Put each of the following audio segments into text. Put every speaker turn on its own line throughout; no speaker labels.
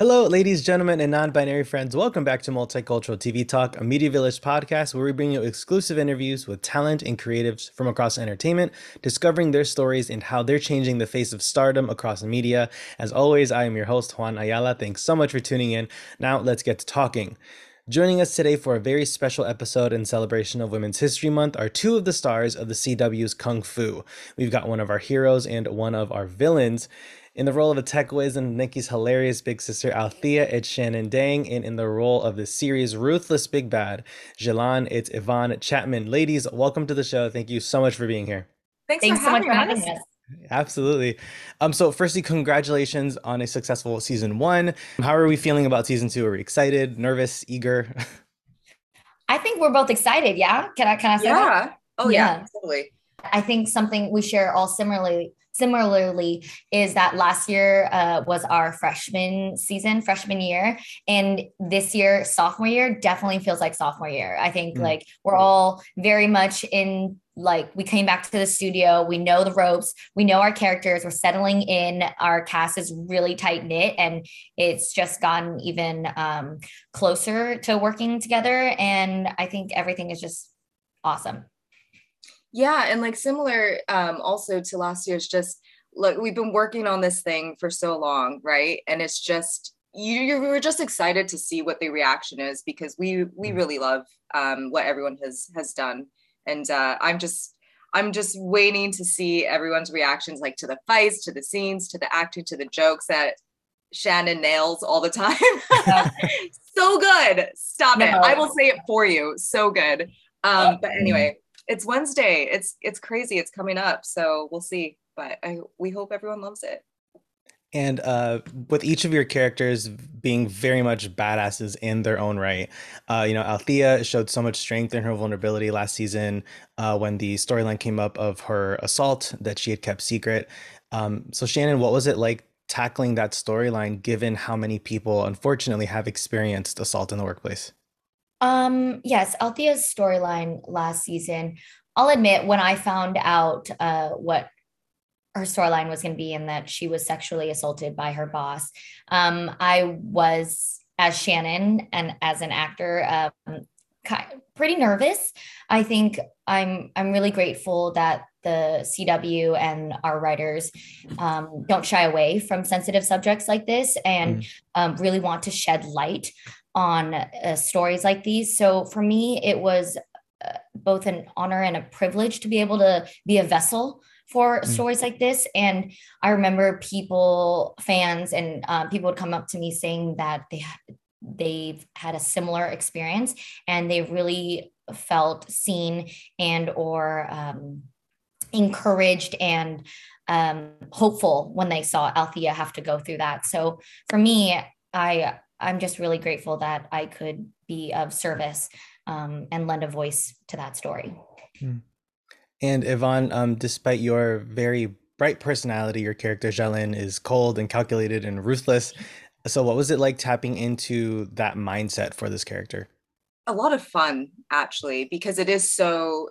Hello, ladies, gentlemen, and non binary friends. Welcome back to Multicultural TV Talk, a Media Village podcast where we bring you exclusive interviews with talent and creatives from across entertainment, discovering their stories and how they're changing the face of stardom across media. As always, I am your host, Juan Ayala. Thanks so much for tuning in. Now, let's get to talking. Joining us today for a very special episode in celebration of Women's History Month are two of the stars of the CW's Kung Fu. We've got one of our heroes and one of our villains. In the role of a tech whiz and Nicky's hilarious big sister Althea, it's Shannon Dang. And in the role of the series Ruthless Big Bad, Zhilan, it's Yvonne Chapman. Ladies, welcome to the show. Thank you so much for being here.
Thanks, Thanks so much for having us.
Absolutely. Um, so firstly, congratulations on a successful season one. How are we feeling about season two? Are we excited, nervous, eager?
I think we're both excited. Yeah. Can I can I say
yeah. that? Oh yeah, yeah, totally.
I think something we share all similarly similarly is that last year uh, was our freshman season freshman year. And this year sophomore year definitely feels like sophomore year. I think mm-hmm. like we're all very much in like we came back to the studio. We know the ropes. We know our characters. We're settling in. Our cast is really tight knit and it's just gotten even um, closer to working together. And i think everything is just awesome
yeah, and like similar um also to last year's just look, we've been working on this thing for so long, right? And it's just you you were just excited to see what the reaction is because we we mm. really love um what everyone has has done. And uh I'm just I'm just waiting to see everyone's reactions like to the fights, to the scenes, to the acting, to the jokes that Shannon nails all the time. so good. Stop no. it. I will say it for you. So good. Um, but anyway, it's Wednesday. It's it's crazy. It's coming up, so we'll see. But I we hope everyone loves it.
And uh, with each of your characters being very much badasses in their own right, uh, you know, Althea showed so much strength in her vulnerability last season uh, when the storyline came up of her assault that she had kept secret. Um, so, Shannon, what was it like tackling that storyline given how many people, unfortunately, have experienced assault in the workplace?
Um, yes, Althea's storyline last season. I'll admit when I found out uh, what her storyline was going to be and that she was sexually assaulted by her boss, um, I was as Shannon and as an actor um, pretty nervous. I think I'm I'm really grateful that the CW and our writers um, don't shy away from sensitive subjects like this and mm. um, really want to shed light on uh, stories like these. So for me, it was uh, both an honor and a privilege to be able to be a vessel for mm. stories like this. And I remember people, fans, and uh, people would come up to me saying that they they've had a similar experience and they really felt seen and or um, encouraged and um, hopeful when they saw Althea have to go through that. So for me, I I'm just really grateful that I could be of service um, and lend a voice to that story. Hmm.
And Yvonne, um, despite your very bright personality, your character Zhilan is cold and calculated and ruthless. So, what was it like tapping into that mindset for this character?
A lot of fun, actually, because it is so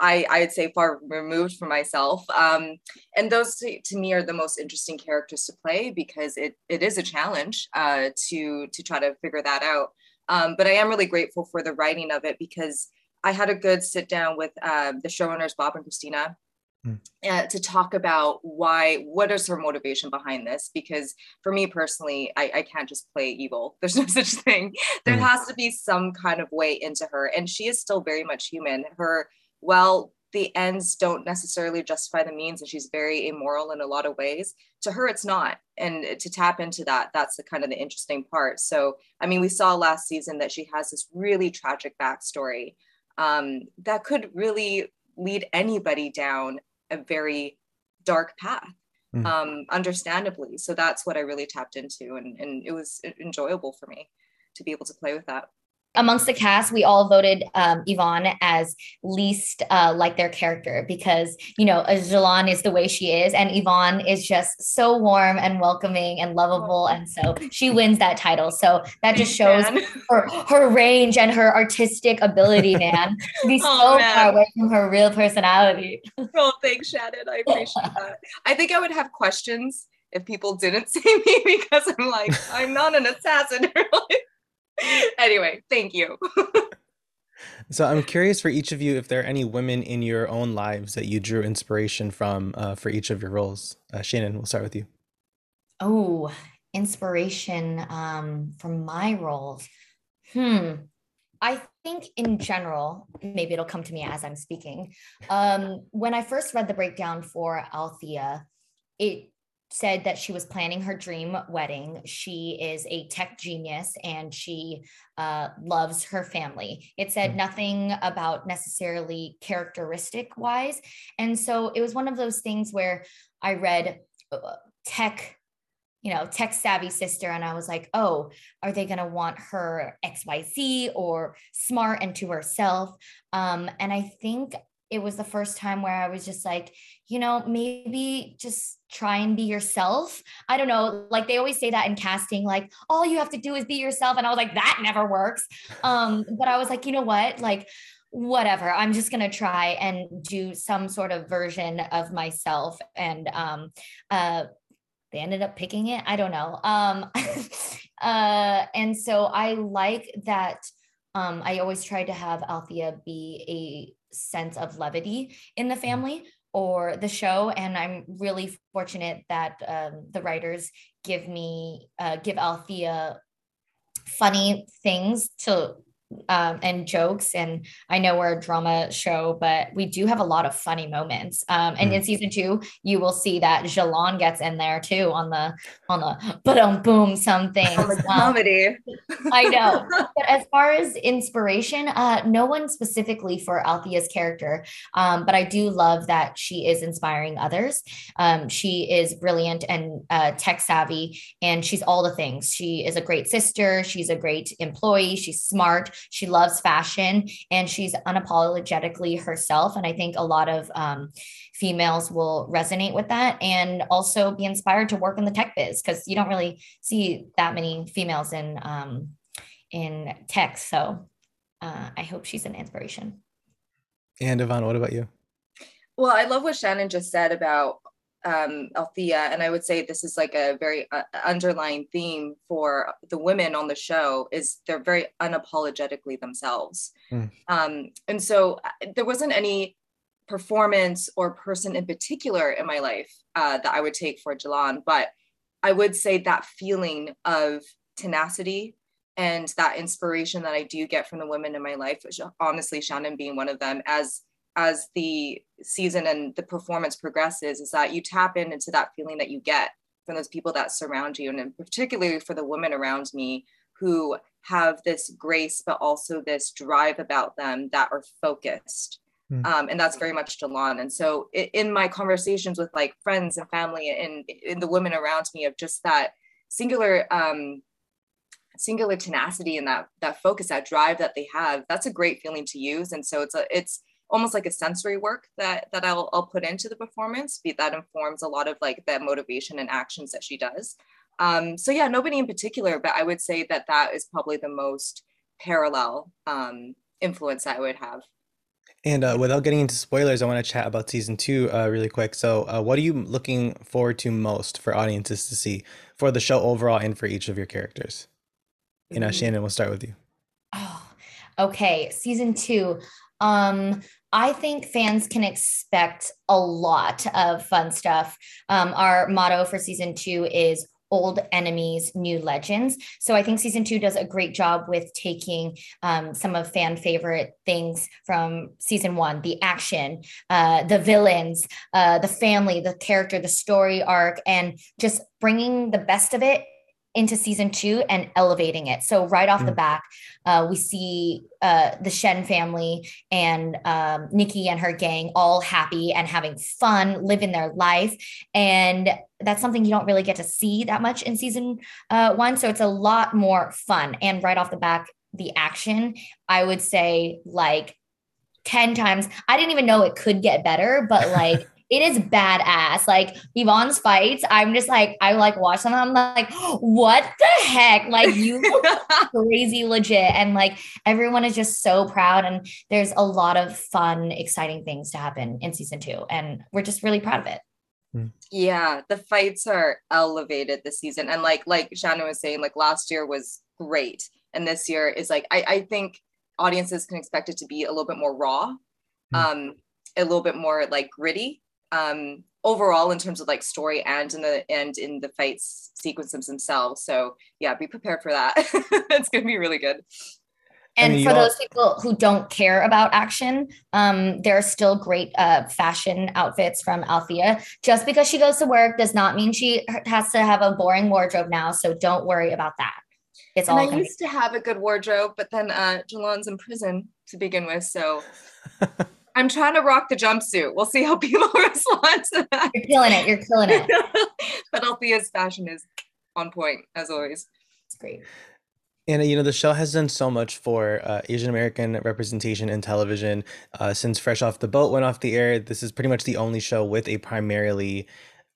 I, I'd say far removed from myself. Um, and those to, to, me are the most interesting characters to play because it, it is a challenge uh, to, to try to figure that out. Um, but I am really grateful for the writing of it because I had a good sit down with uh, the showrunners, Bob and Christina, mm. uh, to talk about why, what is her motivation behind this? Because for me personally, I, I can't just play evil. There's no such thing. There mm. has to be some kind of way into her. And she is still very much human. Her, well, the ends don't necessarily justify the means and she's very immoral in a lot of ways. To her it's not. And to tap into that that's the kind of the interesting part. So i mean we saw last season that she has this really tragic backstory um, that could really lead anybody down a very dark path mm. um, understandably. So that's what i really tapped into and, and it was enjoyable for me to be able to play with that
amongst the cast, we all voted um, Yvonne as least uh, like their character because, you know, Zhilan is the way she is, and Yvonne is just so warm and welcoming and lovable. And so she wins that title. So that just shows her, her range and her artistic ability, man, to be oh, so far away from her real personality.
Oh, thanks, Shannon. I appreciate that. I think I would have questions if people didn't see me because I'm like, I'm not an assassin. anyway, thank you.
so I'm curious for each of you if there are any women in your own lives that you drew inspiration from uh, for each of your roles. Uh, Shannon, we'll start with you.
Oh, inspiration um, from my roles. Hmm. I think in general, maybe it'll come to me as I'm speaking. Um, when I first read the breakdown for Althea, it said that she was planning her dream wedding. She is a tech genius and she uh, loves her family. It said hmm. nothing about necessarily characteristic wise. And so it was one of those things where I read uh, tech you know, tech savvy sister. And I was like, oh, are they going to want her XYZ or smart and to herself? Um, and I think it was the first time where I was just like, you know, maybe just try and be yourself. I don't know. Like they always say that in casting, like all you have to do is be yourself. And I was like, that never works. Um, but I was like, you know what? Like, whatever i'm just going to try and do some sort of version of myself and um uh they ended up picking it. I don't know. Um, uh, and so I like that. Um, I always try to have Althea be a sense of levity in the mm-hmm. family or the show, and I'm really fortunate that um, the writers give me uh, give Althea funny things to um, and jokes. And I know we're a drama show, but we do have a lot of funny moments. Um, and mm. in season two, you will see that Zhilan gets in there too on the on the but um boom something um,
comedy.
I know. But as far as inspiration, uh, no one specifically for Althea's character, um, but I do love that she is inspiring others. Um, she is brilliant and uh, tech savvy, and she's all the things. She is a great sister. She's a great employee. She's smart she loves fashion and she's unapologetically herself. And I think a lot of um, females will resonate with that and also be inspired to work in the tech biz because you don't really see that many females in um, in tech. So uh, I hope she's an inspiration.
And Yvonne, what about you?
Well, I love what Shannon just said about um, Althea, and I would say this is like a very uh, underlying theme for the women on the show is they're very unapologetically themselves. Mm. Um, and so uh, there wasn't any performance or person in particular in my life uh, that I would take for Zhilan, but I would say that feeling of tenacity and that inspiration that I do get from the women in my life, which honestly, Shannon being one of them, as as the season and the performance progresses is that you tap in into that feeling that you get from those people that surround you and particularly for the women around me who have this grace but also this drive about them that are focused mm. um, and that's very much Zhilan. And so in my conversations with like friends and family and in the women around me of just that singular um, singular tenacity and that that focus that drive that they have that's a great feeling to use and so it's a it's almost like a sensory work that that I'll, I'll put into the performance be that informs a lot of like the motivation and actions that she does um, so yeah nobody in particular but i would say that that is probably the most parallel um, influence that i would have
and uh, without getting into spoilers, I want to chat about season two uh, really quick. So, uh, what are you looking forward to most for audiences to see for the show overall and for each of your characters? You know, Shannon, we'll start with you.
Oh, okay. Season two. Um, I think fans can expect a lot of fun stuff. Um, our motto for season two is old enemies, new legends. So I think season two does a great job with taking um, some of fan favorite things from season one the action, uh, the villains, uh, the family, the character, the story arc, and just bringing the best of it into season two and elevating it. So right off mm. the back, uh, we see uh, the Shen family and um, Nicky and her gang all happy and having fun, living their life, and that's something you don't really get to see that much in season uh, one. So it's a lot more fun. And right off the back, the action, I would say like 10 times. I didn't even know it could get better, but like it is badass. Like Yvonne's fights, I'm just like, I like watch them. I'm like, what the heck? Like you crazy legit. And like everyone is just so proud. And there's a lot of fun, exciting things to happen in season two. And we're just really proud of it.
Yeah, the fights are elevated this season. And like like Shannon was saying, like last year was great. And this year is like I, I think audiences can expect it to be a little bit more raw, mm. um, a little bit more like gritty. Um, overall in terms of like story and in the and in the fights sequences themselves. So yeah, be prepared for that. it's gonna be really good.
And I mean, for those people who don't care about action, um, there are still great uh, fashion outfits from Althea. Just because she goes to work does not mean she has to have a boring wardrobe now. So don't worry about that.
It's and all. I used to have a good wardrobe, but then uh, Zhilan's in prison to begin with, so I'm trying to rock the jumpsuit. We'll see how people respond to that.
You're killing it. You're killing it.
but Althea's fashion is on point as always.
It's great.
And you know the show has done so much for uh, Asian American representation in television uh, since Fresh Off the Boat went off the air. This is pretty much the only show with a primarily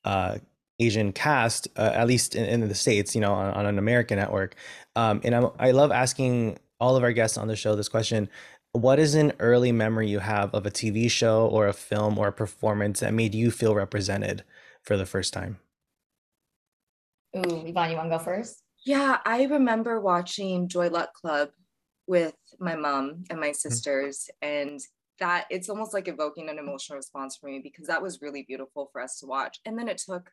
uh, Asian cast, uh, at least in, in, the states. You know, on, on an American network. Um, and I'm, I love asking all of our guests on the show this question: What is an early memory you have of a TV show or a film or a performance that made you feel represented for the first time?
Ooh, Yvonne, you want to go first?
Yeah, I remember watching Joy Luck Club with my mom and my hmm. sisters mm-hmm. and that it's almost like evoking an emotional response for me because that was really beautiful for us to watch. And then it took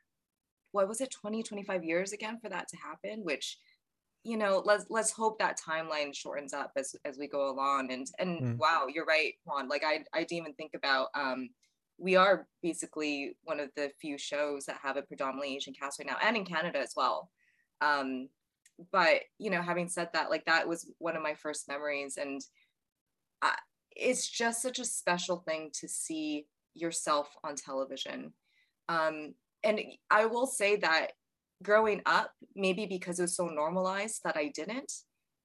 what was it 20 25 years again for that to happen which you know let's let's hope that timeline shortens up as as we go along and and mm. wow you're right juan like i i didn't even think about um we are basically one of the few shows that have a predominantly asian cast right now and in canada as well um but you know having said that like that was one of my first memories and I, it's just such a special thing to see yourself on television um and i will say that growing up maybe because it was so normalized that i didn't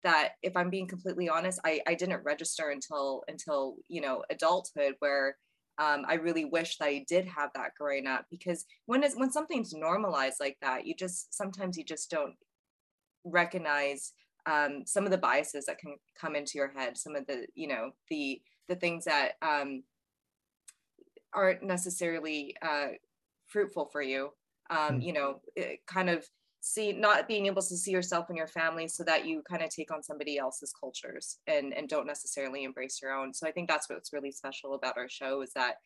that if i'm being completely honest i i didn't register until until you know adulthood where um, I really wish that I did have that growing up because when it's when something's normalized like that, you just sometimes you just don't recognize um, some of the biases that can come into your head, some of the, you know, the the things that um, aren't necessarily uh, fruitful for you. Um, mm. You know, kind of see not being able to see yourself and your family so that you kind of take on somebody else's cultures and and don't necessarily embrace your own. So I think that's what's really special about our show is that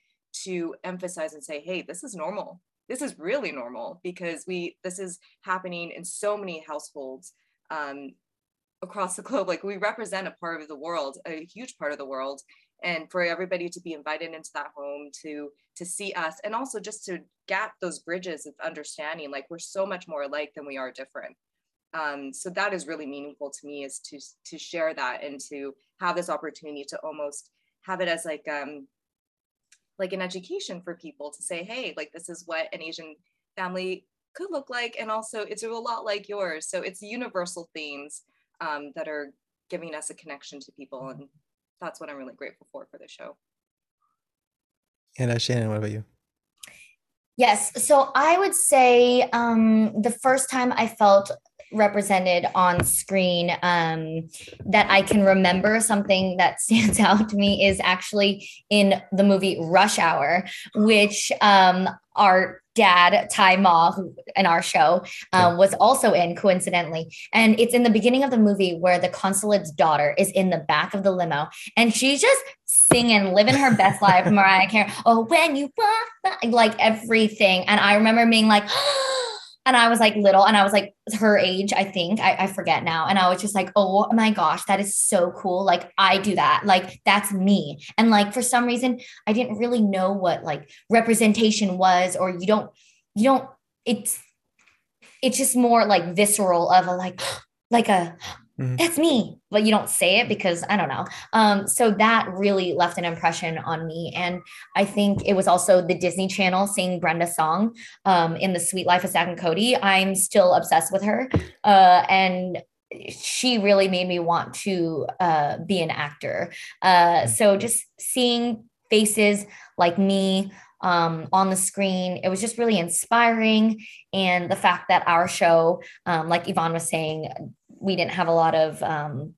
to emphasize and say, hey, this is normal this is really normal because we this is happening in so many households um, across the globe like we represent a part of the world a huge part of the world and for everybody to be invited into that home to to see us and also just to gap those bridges of understanding like we're so much more alike than we are different um, so that is really meaningful to me is to to share that and to have this opportunity to almost have it as like um, like an education for people to say, hey, like this is what an Asian family could look like. And also it's a lot like yours. So it's universal themes um, that are giving us a connection to people. And that's what I'm really grateful for for the show.
And uh, Shannon, what about you?
Yes. So I would say um, the first time I felt represented on screen um, that I can remember something that stands out to me is actually in the movie Rush Hour, which um, our dad Tzi Ma, who in our show, um, was also in coincidentally, and it's in the beginning of the movie where the consulate's daughter is in the back of the limo, and she's just singing, living her best life, Mariah Carey. Oh, when you walk, like everything, and I remember being like. and I was like little and I was like her age, I think. I, I, forget now. And I was just like, oh my gosh, that is so cool. Like I do that. Like that's me. And like for some reason, I didn't really know what like representation was, or you don't, you don't, it's it's just more like visceral of a like like a Mm-hmm. That's me, but you don't say it because I don't know. Um, so that really left an impression on me, and I think it was also the Disney Channel singing Brenda Song um, in the Suite Life of Zack and Cody. I'm still obsessed with her, uh, and she really made me want to uh, be an actor. Uh, so mm-hmm. just seeing faces like me um, on the screen. It was just really inspiring. And the fact that our show, um, like Yvonne was saying, we didn't have a lot of um,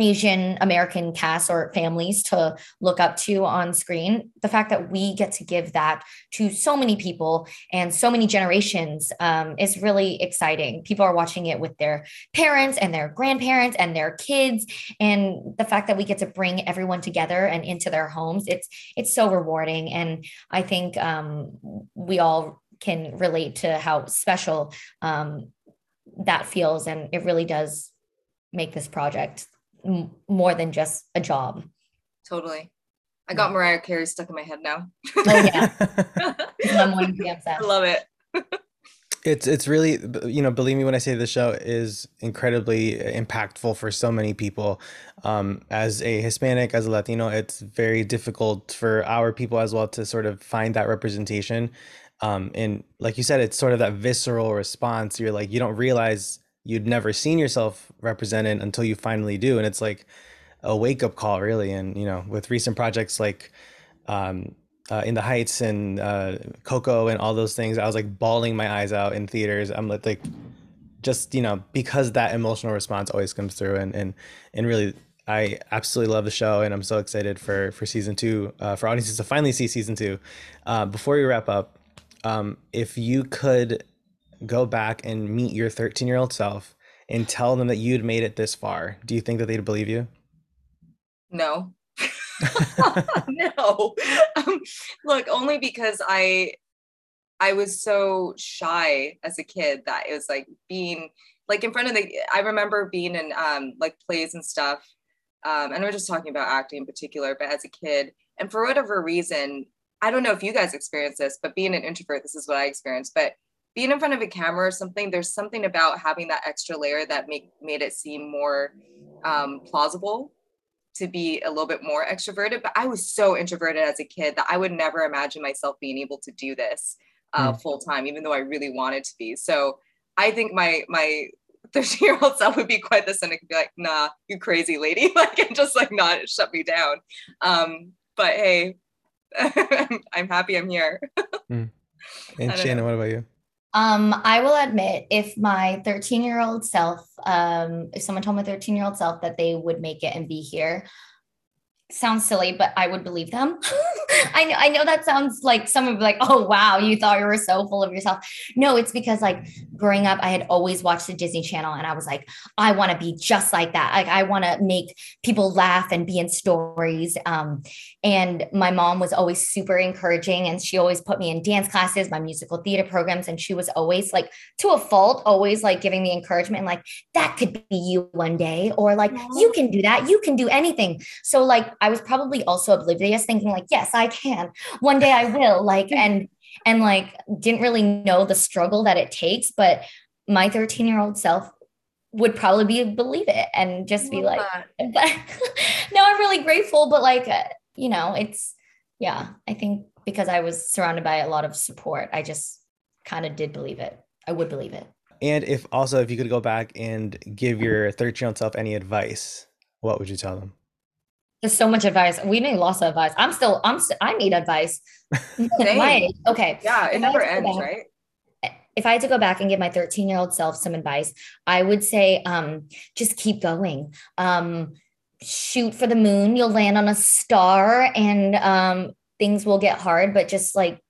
Asian American casts or families to look up to on screen. The fact that we get to give that to so many people and so many generations um, is really exciting. People are watching it with their parents and their grandparents and their kids, and the fact that we get to bring everyone together and into their homes, it's it's so rewarding. And I think um, we all can relate to how special um, that feels, and it really does make this project m- more than just a job.
Totally. I got Mariah Carey stuck in my head now.
Oh yeah, I'm going to be
I love it.
It's it's really you know believe me when I say the show is incredibly impactful for so many people. Um, as a Hispanic, as a Latino, it's very difficult for our people as well to sort of find that representation. Um, and like you said, it's sort of that visceral response. You're like you don't realize you'd never seen yourself represented until you finally do, and it's like a wake up call, really. And you know, with recent projects like um, uh, in the Heights and uh, Coco and all those things, I was like bawling my eyes out in theaters. I'm like, like just you know because that emotional response always comes through, and and and really. I absolutely love the show, and I'm so excited for for season two, uh, for audiences to finally see season two. Uh, before we wrap up, um, if you could go back and meet your 13 year old self and tell them that you'd made it this far, do you think that they'd believe you?
No. no. Um, look, only because I I was so shy as a kid that it was like being like in front of the I remember being in um like plays and stuff. Um, and we're just talking about acting in particular, but as a kid, and for whatever reason, I don't know if you guys experience this, but being an introvert, this is what I experienced. But being in front of a camera or something, there's something about having that extra layer that make made it seem more um, plausible to be a little bit more extroverted. But I was so introverted as a kid that I would never imagine myself being able to do this uh,
Mm.
full time, even though I really wanted to be. So I think my my 13 year old self would be quite the cynic and be like, nah, you crazy lady. Like and just like not shut me down. Um, but hey, I'm, happy I'm here.
And Shannon,
know.
what about you?
Um, I will admit, if my 13 year old self, um, if someone told my 13 year old self that they would make it and be here, sounds silly, but I would believe them. I know, I know that sounds like someone like, oh, wow, you thought you were so full of yourself. No, it's because like growing up, I had always watched the Disney Channel and I was like, I want to be just like that. Like, I want to make people laugh and be in stories. Um, and my mom was always super encouraging and she always put me in dance classes, my musical theater programs. And she was always like, to a fault, always like giving me encouragement like, that could be you one day, or like,
Aw.
you can do that. You can do anything. So, like, I was probably also oblivious, thinking, like, yes, I can. One day I will. Like, and, and like, didn't really know the struggle that it takes. But my 13 year old self would probably be believe it and just be like, but no, I'm really grateful. But like, uh, you know, it's yeah. I think because I was surrounded by a lot of support, I just kind of did believe it. I would believe it.
And if also if you could go back and give your 13 year old self any advice, what would you tell them?
There's so much advice. We need lots of advice. I'm still. I'm. st- I need advice. My. Okay.
Yeah, it
If I
never
had to go
ends,
back-
right?
if I had to go back and give my 13 year old self some advice, I would say um, just keep going. Um, shoot for the moon, you'll land on a star and um, things will get hard, but just like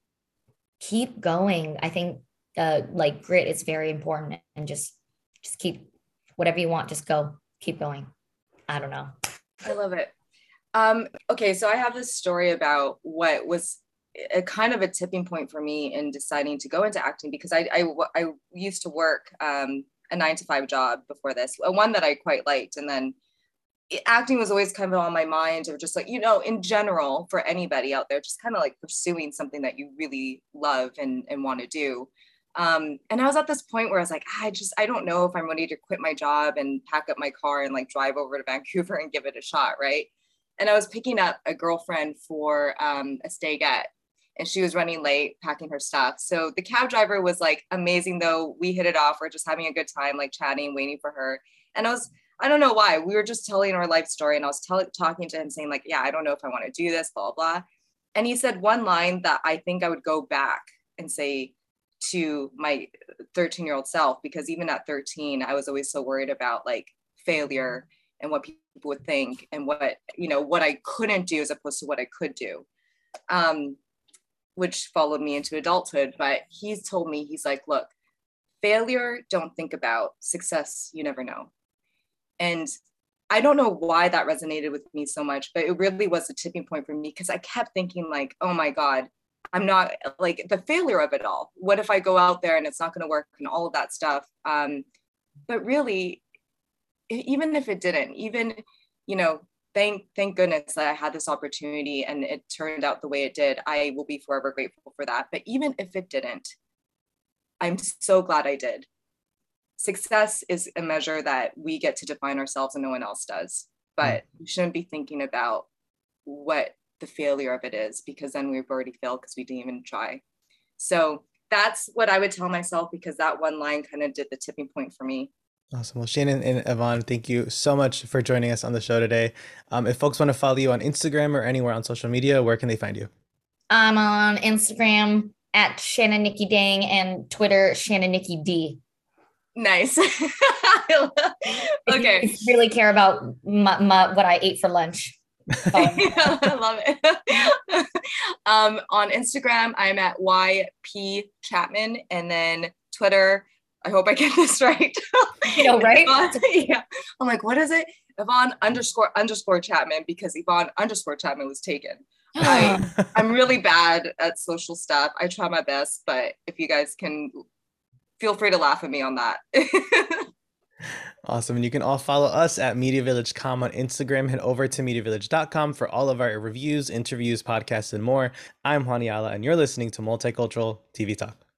keep going. I think uh, like grit is very important and just just keep whatever you want, just go, keep going. I don't know.
I love it. Um, okay, so I have this story about what was a kind of a tipping point for me in deciding to go into acting because I I, I used to work um, a nine to five job before this, one that I quite liked, and then acting was always kind of on my mind of just like you know in general for anybody out there just kind of like pursuing something that you really love and and want to do um, and I was at this point where I was like, I just, I don't know if I'm ready to quit my job and pack up my car and like drive over to Vancouver and give it a shot, right? And I was picking up a girlfriend for um, a get, and she was running late, packing her stuff. So the cab driver was like amazing, though. We hit it off. We're just having a good time, like chatting, waiting for her. And I was, I don't know why, we were just telling our life story, and I was tell- talking to him, saying like, yeah, I don't know if I want to do this, blah blah. And he said one line that I think I would go back and say to my 13 year old self because even at 13 i was always so worried about like failure and what people would think and what you know what I couldn't do as opposed to what I could do. Um, which followed me into adulthood. But he's told me, he's like, look, failure, don't think about success, you never know. And I don't know why that resonated with me so much, but it really was a tipping point for me because I kept thinking, like, oh my God, I'm not like the failure of it all. What if I go out there and it's not going to work and all of that stuff? Um, but really, even if it didn't, even, you know, thank thank goodness that I had this opportunity and it turned out the way it did. I will be forever grateful for that. But even if it didn't, I'm so glad I did. Success is a measure that we get to define ourselves and no one else does. But we shouldn't be thinking about what the failure of it is because then we've already failed because we didn't even try. So that's what I would tell myself because that one line kind of did the tipping point for me.
Awesome. Well, Shannon and Yvonne, thank you so much for joining us on the show today. Um, if folks want to follow you on Instagram or anywhere on social media, where can they find you?
I'm on Instagram at Shannon Nikki Dang and Twitter Shannon Nikki D.
Nice. okay.
If you really care about my, my, what I ate for lunch.
I love it. um, on Instagram, I'm at YP Chapman, and then Twitter, I hope I get this right.
you know, right?
yeah. I'm like, what is it? Yvonne underscore underscore Chapman because Yvonne underscore Chapman was taken. I, I'm really bad at social stuff. I try my best, but if you guys can feel free to laugh at me on that.
Awesome. And you can all follow us at Media on Instagram. Head over to MediaVillage.com for all of our reviews, interviews, podcasts, and more. I'm Juan Ayala, and you're listening to Multicultural TV Talk.